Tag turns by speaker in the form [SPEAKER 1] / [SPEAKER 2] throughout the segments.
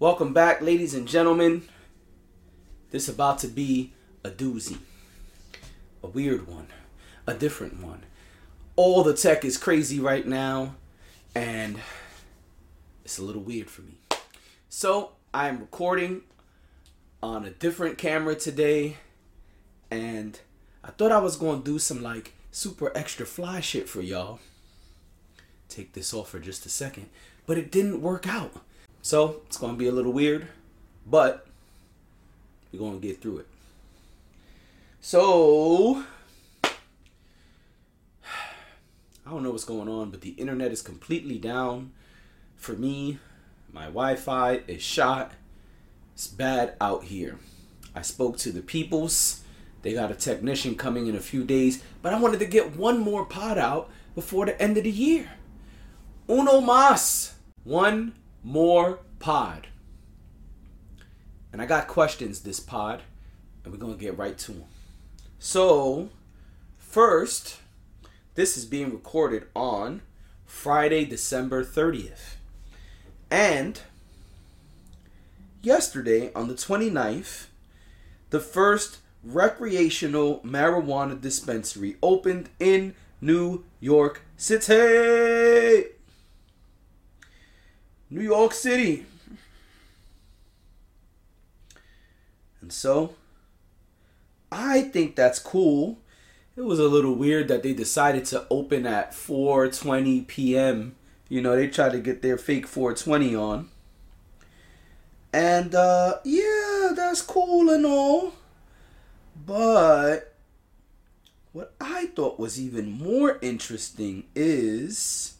[SPEAKER 1] Welcome back, ladies and gentlemen. This is about to be a doozy, a weird one, a different one. All the tech is crazy right now, and it's a little weird for me. So, I'm recording on a different camera today, and I thought I was going to do some like super extra fly shit for y'all. Take this off for just a second, but it didn't work out. So, it's going to be a little weird, but we're going to get through it. So, I don't know what's going on, but the internet is completely down for me. My Wi Fi is shot. It's bad out here. I spoke to the peoples. They got a technician coming in a few days, but I wanted to get one more pod out before the end of the year. Uno más. One more pod. And I got questions this pod, and we're going to get right to them. So, first, this is being recorded on Friday, December 30th. And yesterday, on the 29th, the first recreational marijuana dispensary opened in New York City. New York City. And so, I think that's cool. It was a little weird that they decided to open at 4:20 p.m. You know, they tried to get their fake 420 on. And uh yeah, that's cool and all. But what I thought was even more interesting is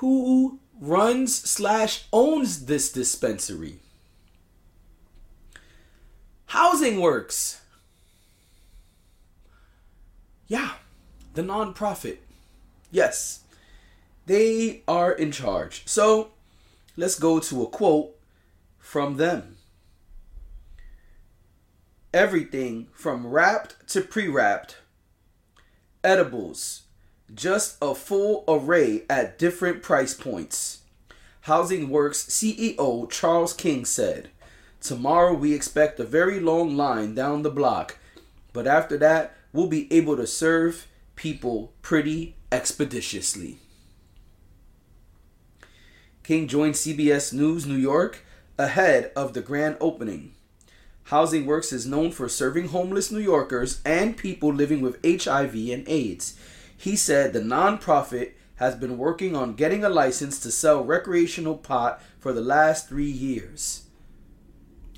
[SPEAKER 1] who runs slash owns this dispensary. Housing Works. Yeah, the nonprofit. Yes, they are in charge. So let's go to a quote from them. Everything from wrapped to pre wrapped, edibles, just a full array at different price points. Housing Works CEO Charles King said, Tomorrow we expect a very long line down the block, but after that, we'll be able to serve people pretty expeditiously. King joined CBS News New York ahead of the grand opening. Housing Works is known for serving homeless New Yorkers and people living with HIV and AIDS. He said the nonprofit has been working on getting a license to sell recreational pot for the last three years.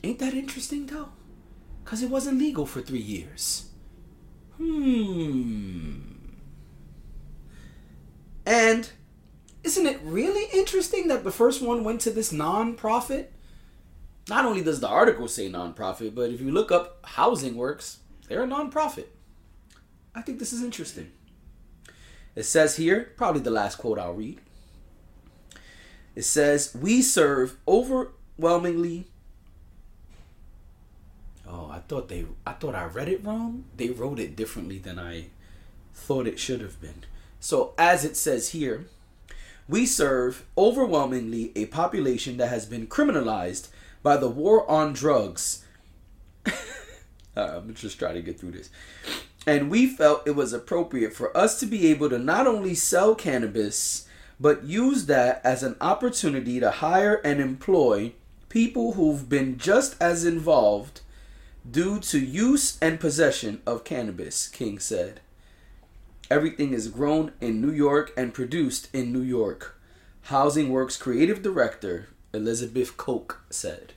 [SPEAKER 1] Ain't that interesting though? Because it wasn't legal for three years. Hmm. And isn't it really interesting that the first one went to this non-profit? Not only does the article say non-profit, but if you look up Housing Works, they're a non-profit. I think this is interesting. It says here, probably the last quote I'll read. It says, We serve overwhelmingly. Oh, I thought they I thought I read it wrong. They wrote it differently than I thought it should have been. So as it says here, we serve overwhelmingly a population that has been criminalized by the war on drugs. I'm just trying to get through this. And we felt it was appropriate for us to be able to not only sell cannabis, but use that as an opportunity to hire and employ people who've been just as involved due to use and possession of cannabis, King said. Everything is grown in New York and produced in New York. Housing Works creative director Elizabeth Koch said.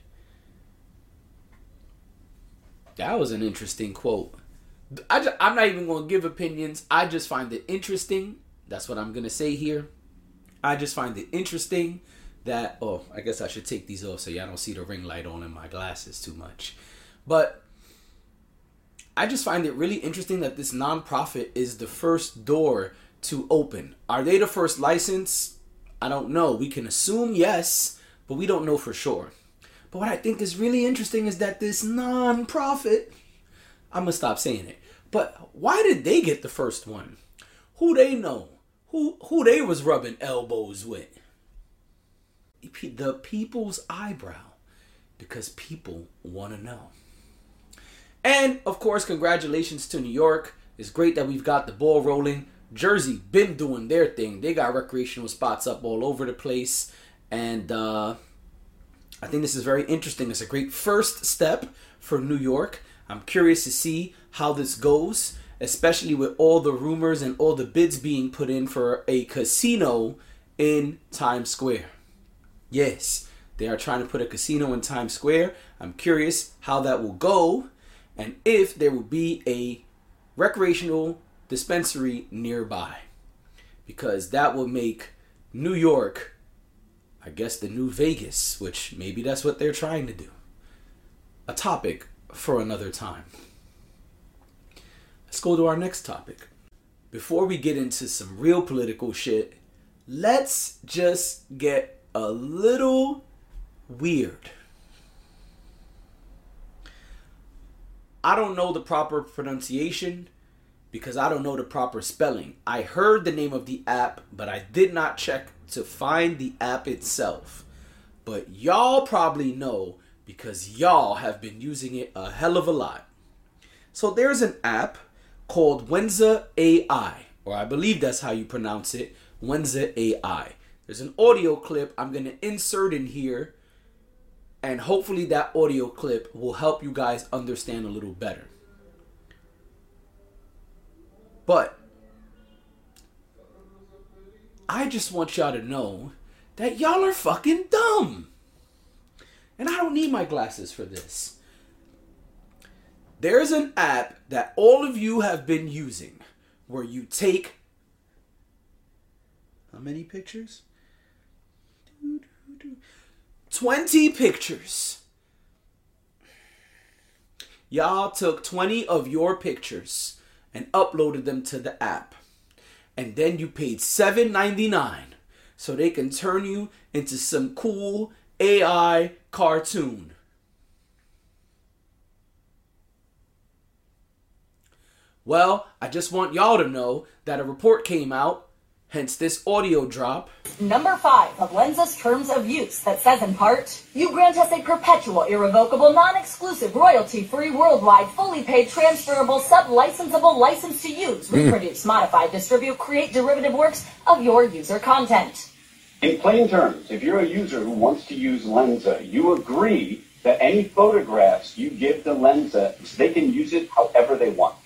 [SPEAKER 1] That was an interesting quote. I just, I'm not even going to give opinions. I just find it interesting. That's what I'm going to say here. I just find it interesting that, oh, I guess I should take these off so y'all don't see the ring light on in my glasses too much. But I just find it really interesting that this nonprofit is the first door to open. Are they the first license? I don't know. We can assume yes, but we don't know for sure. But what I think is really interesting is that this non-profit, I'm gonna stop saying it. But why did they get the first one? Who they know? Who who they was rubbing elbows with? the people's eyebrow because people want to know. And of course, congratulations to New York. It's great that we've got the ball rolling. Jersey been doing their thing. They got recreational spots up all over the place, and uh, I think this is very interesting. It's a great first step for New York. I'm curious to see how this goes, especially with all the rumors and all the bids being put in for a casino in Times Square. Yes, they are trying to put a casino in Times Square. I'm curious how that will go and if there will be a recreational dispensary nearby. Because that will make New York, I guess, the new Vegas, which maybe that's what they're trying to do. A topic for another time. Let's go to our next topic. Before we get into some real political shit, let's just get a little weird. I don't know the proper pronunciation because I don't know the proper spelling. I heard the name of the app, but I did not check to find the app itself. But y'all probably know because y'all have been using it a hell of a lot. So there's an app called Wenza AI, or I believe that's how you pronounce it, Wenza AI. There's an audio clip I'm going to insert in here and hopefully that audio clip will help you guys understand a little better. But I just want y'all to know that y'all are fucking dumb. And I don't need my glasses for this. There's an app that all of you have been using where you take how many pictures? 20 pictures. Y'all took 20 of your pictures and uploaded them to the app. And then you paid $7.99 so they can turn you into some cool AI cartoon. Well, I just want y'all to know that a report came out hence this audio drop.
[SPEAKER 2] Number five of Lensa's terms of use that says in part, you grant us a perpetual, irrevocable, non-exclusive, royalty-free, worldwide, fully paid, transferable, sub-licensable license to use, reproduce, modify, distribute, create derivative works of your user content.
[SPEAKER 3] In plain terms, if you're a user who wants to use Lensa, you agree that any photographs you give to Lensa, they can use it however they want.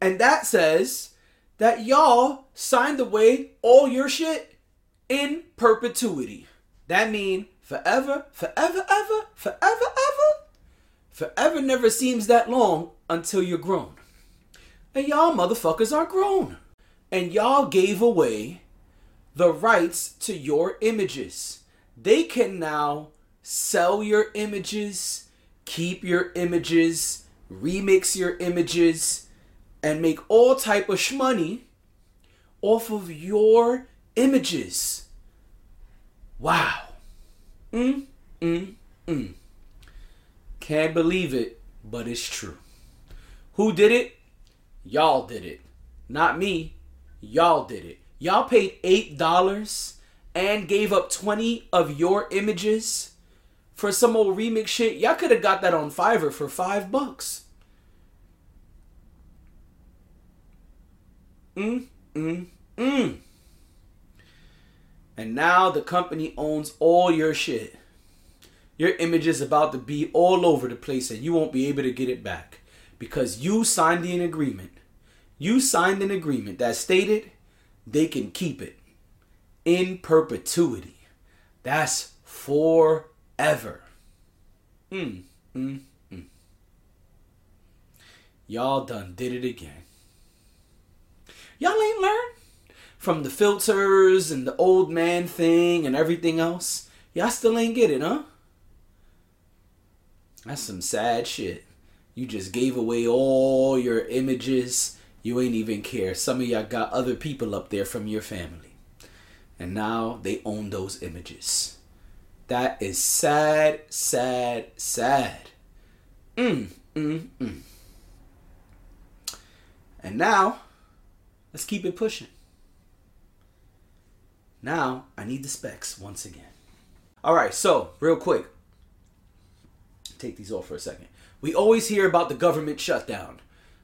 [SPEAKER 1] And that says that y'all signed away all your shit in perpetuity. That mean forever, forever, ever, forever, ever. Forever never seems that long until you're grown. And y'all motherfuckers are grown. And y'all gave away the rights to your images. They can now sell your images, keep your images, remix your images, and make all type of shmoney off of your images. Wow. Mm, mm, mm. Can't believe it, but it's true. Who did it? Y'all did it. Not me. Y'all did it. Y'all paid $8 and gave up 20 of your images for some old remix shit. Y'all could have got that on Fiverr for 5 bucks. Mm, mm, mm. And now the company owns all your shit. Your image is about to be all over the place and you won't be able to get it back because you signed an agreement. You signed an agreement that stated they can keep it in perpetuity. That's forever. Mm, mm, mm. Y'all done did it again. Y'all ain't learned from the filters and the old man thing and everything else. Y'all still ain't get it, huh? That's some sad shit. You just gave away all your images. You ain't even care. Some of y'all got other people up there from your family. And now they own those images. That is sad, sad, sad. Mm, mm, mm. And now, Let's keep it pushing. Now, I need the specs once again. All right, so real quick, take these off for a second. We always hear about the government shutdown.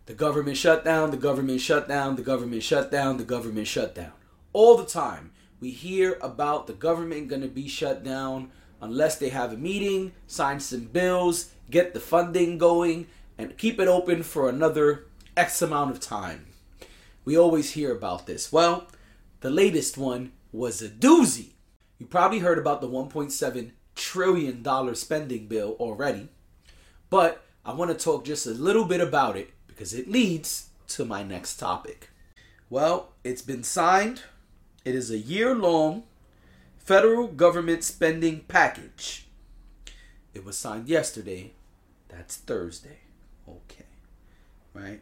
[SPEAKER 1] The government shutdown, the government shutdown, the government shutdown, the government shutdown. All the time. We hear about the government going to be shut down unless they have a meeting, sign some bills, get the funding going, and keep it open for another X amount of time. We always hear about this. Well, the latest one was a doozy. You probably heard about the 1.7 trillion dollar spending bill already, but I want to talk just a little bit about it because it leads to my next topic. Well, it's been signed. It is a year long federal government spending package. It was signed yesterday. That's Thursday. Okay. Right?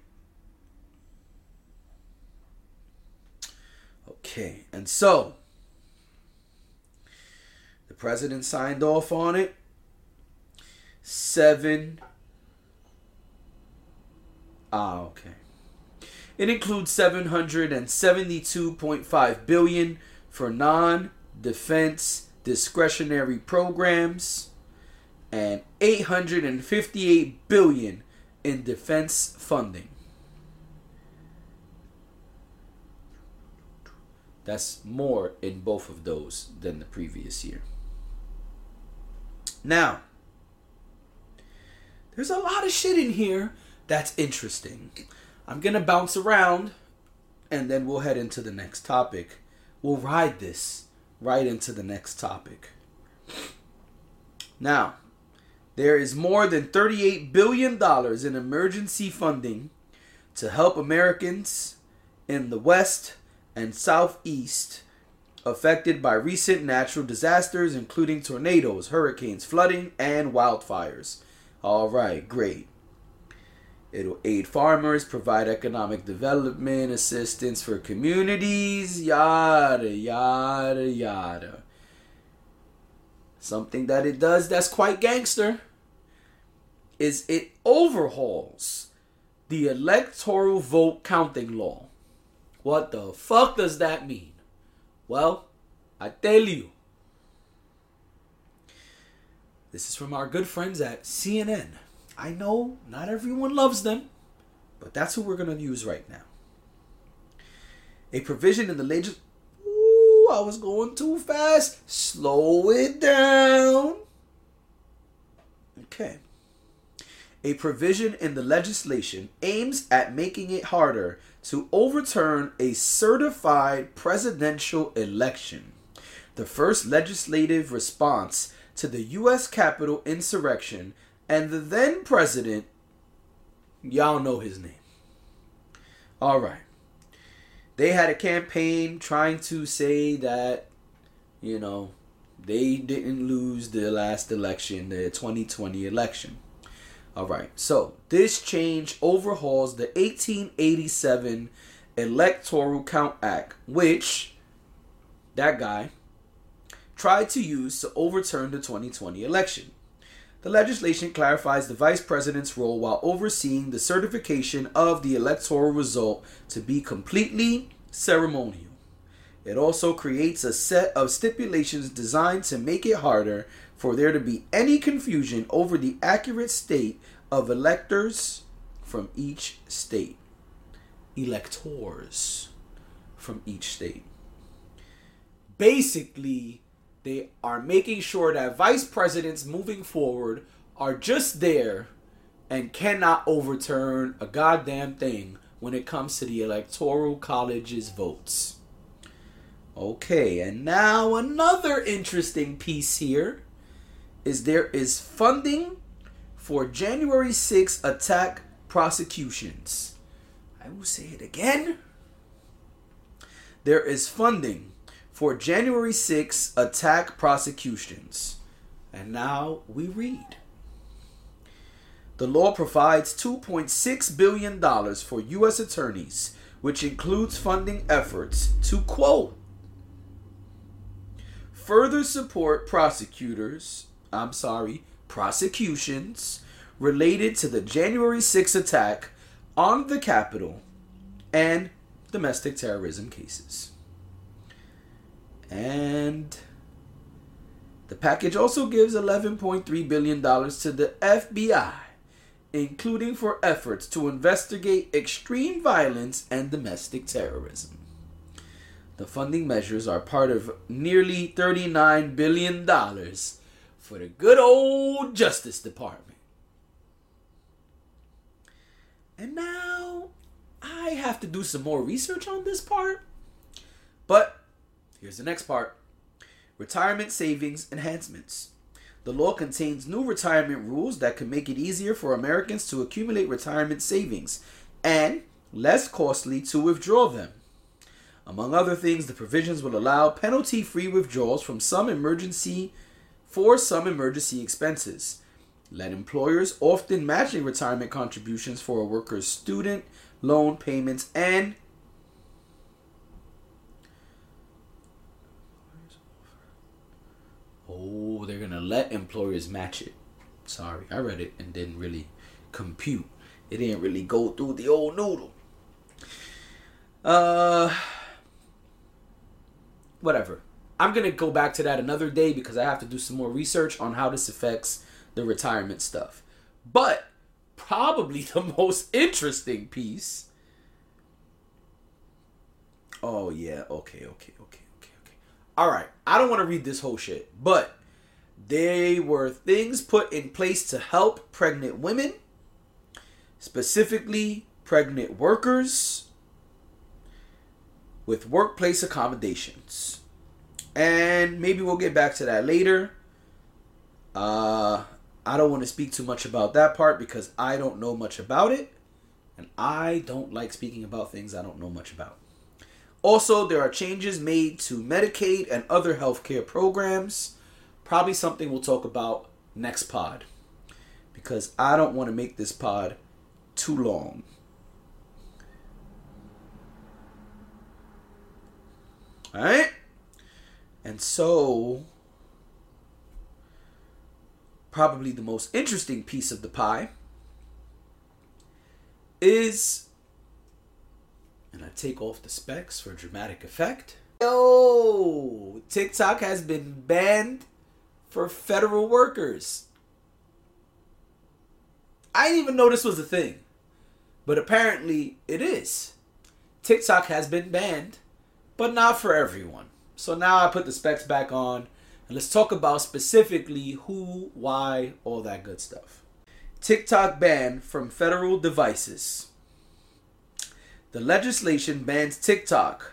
[SPEAKER 1] Okay. And so, the president signed off on it. Seven. Ah, okay. It includes 772.5 billion for non-defense discretionary programs and 858 billion in defense funding. That's more in both of those than the previous year. Now, there's a lot of shit in here that's interesting. I'm going to bounce around and then we'll head into the next topic. We'll ride this right into the next topic. Now, there is more than $38 billion in emergency funding to help Americans in the West and Southeast affected by recent natural disasters, including tornadoes, hurricanes, flooding, and wildfires. All right, great. It'll aid farmers, provide economic development assistance for communities, yada, yada, yada. Something that it does that's quite gangster is it overhauls the electoral vote counting law. What the fuck does that mean? Well, I tell you. This is from our good friends at CNN. I know not everyone loves them, but that's who we're going to use right now. A provision in the legis. Ooh, I was going too fast. Slow it down. Okay. A provision in the legislation aims at making it harder to overturn a certified presidential election. The first legislative response to the U.S. Capitol insurrection and the then president, y'all know his name. All right. They had a campaign trying to say that, you know, they didn't lose the last election, the 2020 election. All right. So, this change overhauls the 1887 Electoral Count Act, which that guy tried to use to overturn the 2020 election. The legislation clarifies the vice president's role while overseeing the certification of the electoral result to be completely ceremonial. It also creates a set of stipulations designed to make it harder for there to be any confusion over the accurate state of electors from each state. Electors from each state. Basically, they are making sure that vice presidents moving forward are just there and cannot overturn a goddamn thing when it comes to the electoral college's votes. Okay, and now another interesting piece here is there is funding for January 6 attack prosecutions. I will say it again. There is funding for January 6 attack prosecutions. And now we read. The law provides $2.6 billion for U.S. attorneys, which includes funding efforts to quote, further support prosecutors, I'm sorry, prosecutions related to the January 6 attack on the Capitol and domestic terrorism cases. And The package also gives $11.3 billion to the FBI, including for efforts to investigate extreme violence and domestic terrorism. The funding measures are part of nearly $39 billion for the good old Justice Department. And now I have to do some more research on this part. But here's the next part Retirement savings enhancements. The law contains new retirement rules that can make it easier for Americans to accumulate retirement savings and less costly to withdraw them. Among other things, the provisions will allow penalty-free withdrawals from some emergency for some emergency expenses. Let employers often matching retirement contributions for a worker's student loan payments and Oh, they're gonna let employers match it. Sorry, I read it and didn't really compute. It didn't really go through the old noodle. Uh, whatever. I'm gonna go back to that another day because I have to do some more research on how this affects the retirement stuff. But probably the most interesting piece. Oh yeah, okay, okay, okay all right, I don't want to read this whole shit, but they were things put in place to help pregnant women, specifically pregnant workers, with workplace accommodations. And maybe we'll get back to that later. Uh, I don't want to speak too much about that part because I don't know much about it. And I don't like speaking about things I don't know much about. Also, there are changes made to Medicaid and other healthcare programs. Probably something we'll talk about next pod. Because I don't want to make this pod too long. Alright? And so, probably the most interesting piece of the pie is and I take off the specs for dramatic effect. Yo, TikTok has been banned for federal workers. I didn't even know this was a thing, but apparently it is. TikTok has been banned, but not for everyone. So now I put the specs back on, and let's talk about specifically who, why, all that good stuff. TikTok banned from federal devices. The legislation bans TikTok,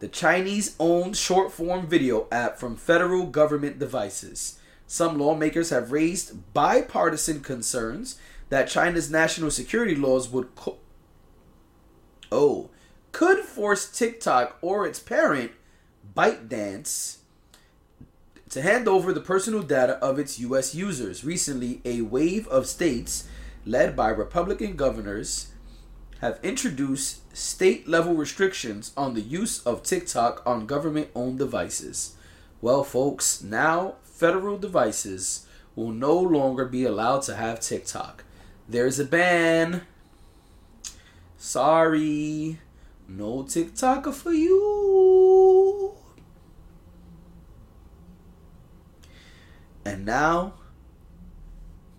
[SPEAKER 1] the Chinese owned short form video app from federal government devices. Some lawmakers have raised bipartisan concerns that China's national security laws would co- oh could force TikTok or its parent ByteDance to hand over the personal data of its US users. Recently, a wave of states led by Republican governors have introduced state level restrictions on the use of TikTok on government owned devices. Well, folks, now federal devices will no longer be allowed to have TikTok. There's a ban. Sorry, no TikToker for you. And now,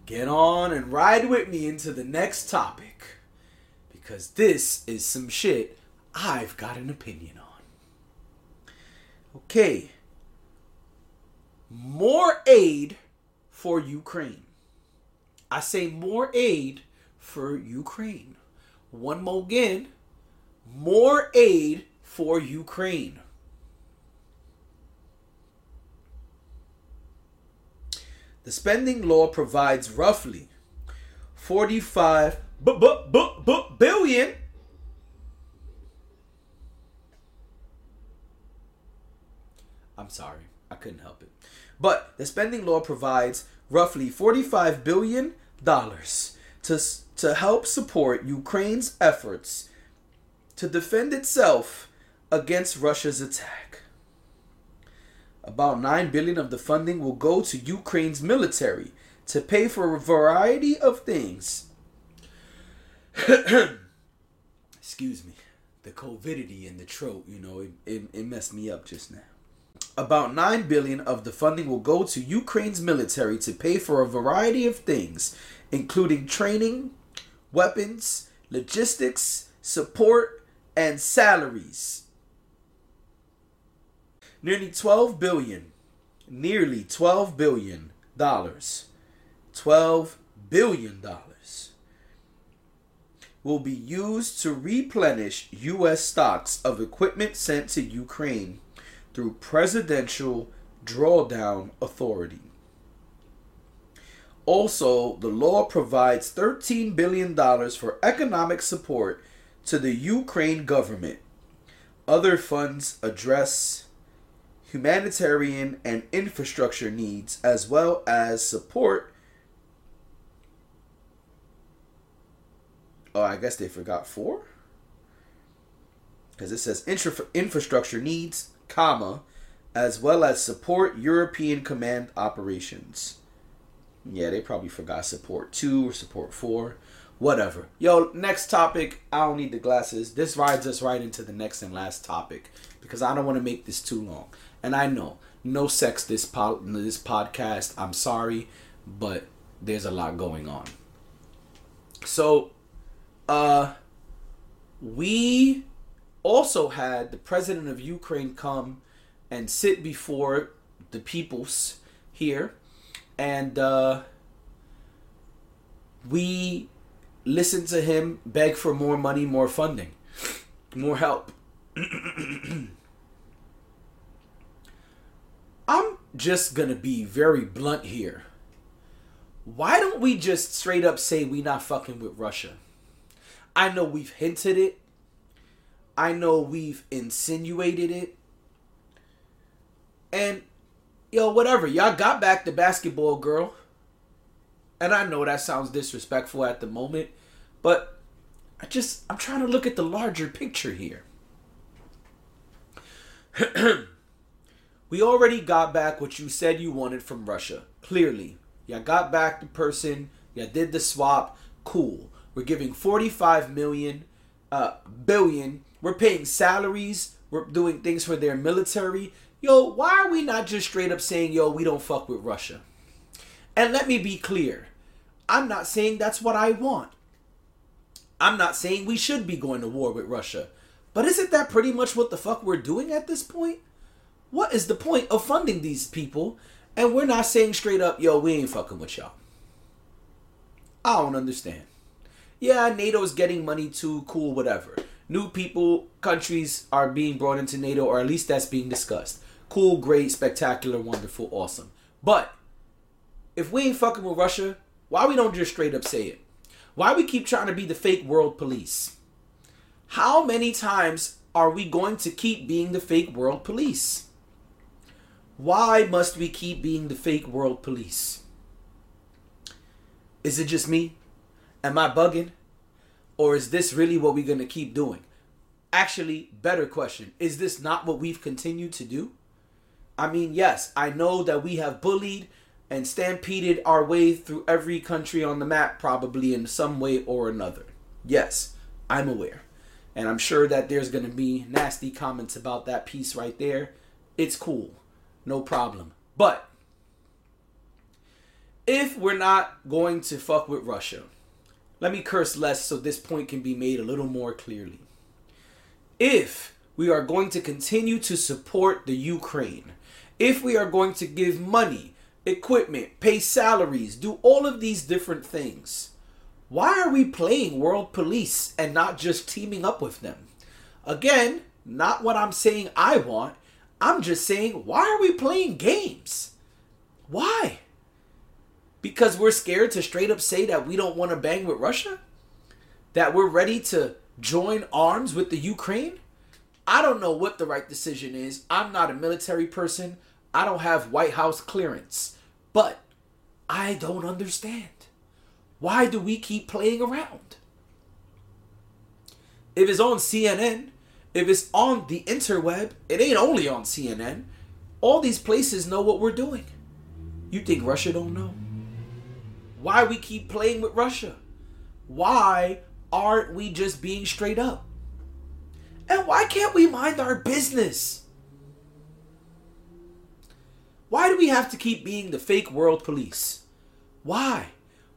[SPEAKER 1] get on and ride with me into the next topic because this is some shit I've got an opinion on. Okay. More aid for Ukraine. I say more aid for Ukraine. One more again. More aid for Ukraine. The spending law provides roughly 45 but but but but billion. I'm sorry, I couldn't help it. But the spending law provides roughly 45 billion dollars to to help support Ukraine's efforts to defend itself against Russia's attack. About 9 billion of the funding will go to Ukraine's military to pay for a variety of things Excuse me. The covidity in the throat, you know, it, it, it messed me up just now. About 9 billion of the funding will go to Ukraine's military to pay for a variety of things, including training, weapons, logistics, support, and salaries. Nearly 12 billion, nearly 12 billion dollars. 12 billion dollars will be used to replenish US stocks of equipment sent to Ukraine through Presidential Drawdown Authority. Also, the law provides $13 billion for economic support to the Ukraine government. Other funds address humanitarian and infrastructure needs as well as support. Oh, I guess they forgot four? Because it says infra- infrastructure needs, comma, as well as support European command operations. Yeah, they probably forgot support two or support four. Whatever. Yo, next topic. I don't need the glasses. This rides us right into the next and last topic because I don't want to make this too long. And I know no sex this pod, this podcast. I'm sorry, but there's a lot going on. So, uh, we also had the president of Ukraine come and sit before the peoples here, and uh, we listened to him beg for more money, more funding, more help. I'm just gonna be very blunt here. Why don't we just straight up say we not fucking with Russia? I know we've hinted it. I know we've insinuated it. And yo, whatever. Y'all got back the basketball girl. And I know that sounds disrespectful at the moment, but I just I'm trying to look at the larger picture here. we already got back what you said you wanted from Russia. Clearly. y'all got back the person, y'all did the swap, cool. We're giving 45 million uh billion. We're paying salaries, we're doing things for their military. Yo, why are we not just straight up saying, yo, we don't fuck with Russia? And let me be clear. I'm not saying that's what I want. I'm not saying we should be going to war with Russia. But isn't that pretty much what the fuck we're doing at this point? What is the point of funding these people and we're not saying straight up, yo, we ain't fucking with y'all? I don't understand. Yeah, NATO's getting money too, cool, whatever. New people, countries are being brought into NATO, or at least that's being discussed. Cool, great, spectacular, wonderful, awesome. But if we ain't fucking with Russia, why we don't just straight up say it? Why we keep trying to be the fake world police? How many times are we going to keep being the fake world police? Why must we keep being the fake world police? Is it just me? Am I bugging? Or is this really what we're going to keep doing? Actually, better question is this not what we've continued to do? I mean, yes, I know that we have bullied and stampeded our way through every country on the map, probably in some way or another. Yes, I'm aware. And I'm sure that there's going to be nasty comments about that piece right there. It's cool. No problem. But if we're not going to fuck with Russia, let me curse less so this point can be made a little more clearly. If we are going to continue to support the Ukraine, if we are going to give money, equipment, pay salaries, do all of these different things, why are we playing world police and not just teaming up with them? Again, not what I'm saying I want. I'm just saying, why are we playing games? Why? Because we're scared to straight up say that we don't want to bang with Russia? That we're ready to join arms with the Ukraine? I don't know what the right decision is. I'm not a military person. I don't have White House clearance. But I don't understand. Why do we keep playing around? If it's on CNN, if it's on the interweb, it ain't only on CNN. All these places know what we're doing. You think Russia don't know? Why we keep playing with Russia? Why aren't we just being straight up? And why can't we mind our business? Why do we have to keep being the fake world police? Why?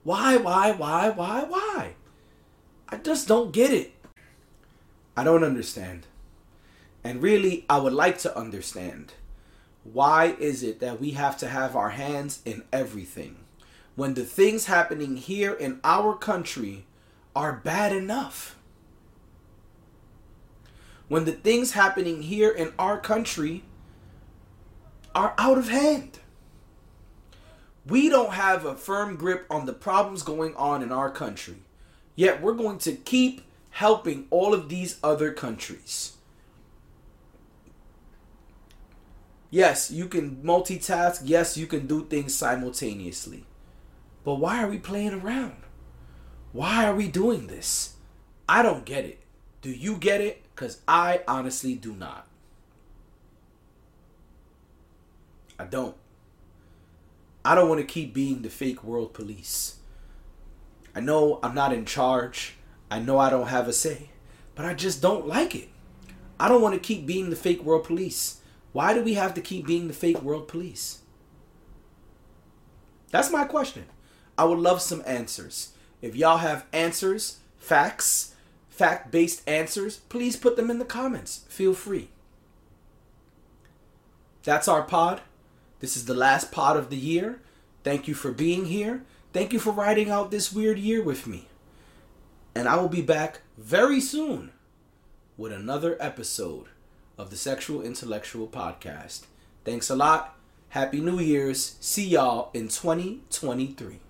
[SPEAKER 1] Why, why, why, why, why? I just don't get it. I don't understand. And really, I would like to understand. Why is it that we have to have our hands in everything when the things happening here in our country are bad enough? When the things happening here in our country are out of hand. We don't have a firm grip on the problems going on in our country. Yet we're going to keep helping all of these other countries. Yes, you can multitask. Yes, you can do things simultaneously. But why are we playing around? Why are we doing this? I don't get it. Do you get it? Because I honestly do not. I don't. I don't want to keep being the fake world police. I know I'm not in charge. I know I don't have a say. But I just don't like it. I don't want to keep being the fake world police. Why do we have to keep being the fake world police? That's my question. I would love some answers. If y'all have answers, facts, fact based answers, please put them in the comments. Feel free. That's our pod. This is the last pod of the year. Thank you for being here. Thank you for riding out this weird year with me. And I will be back very soon with another episode of the Sexual Intellectual Podcast. Thanks a lot. Happy New Year's. See y'all in 2023.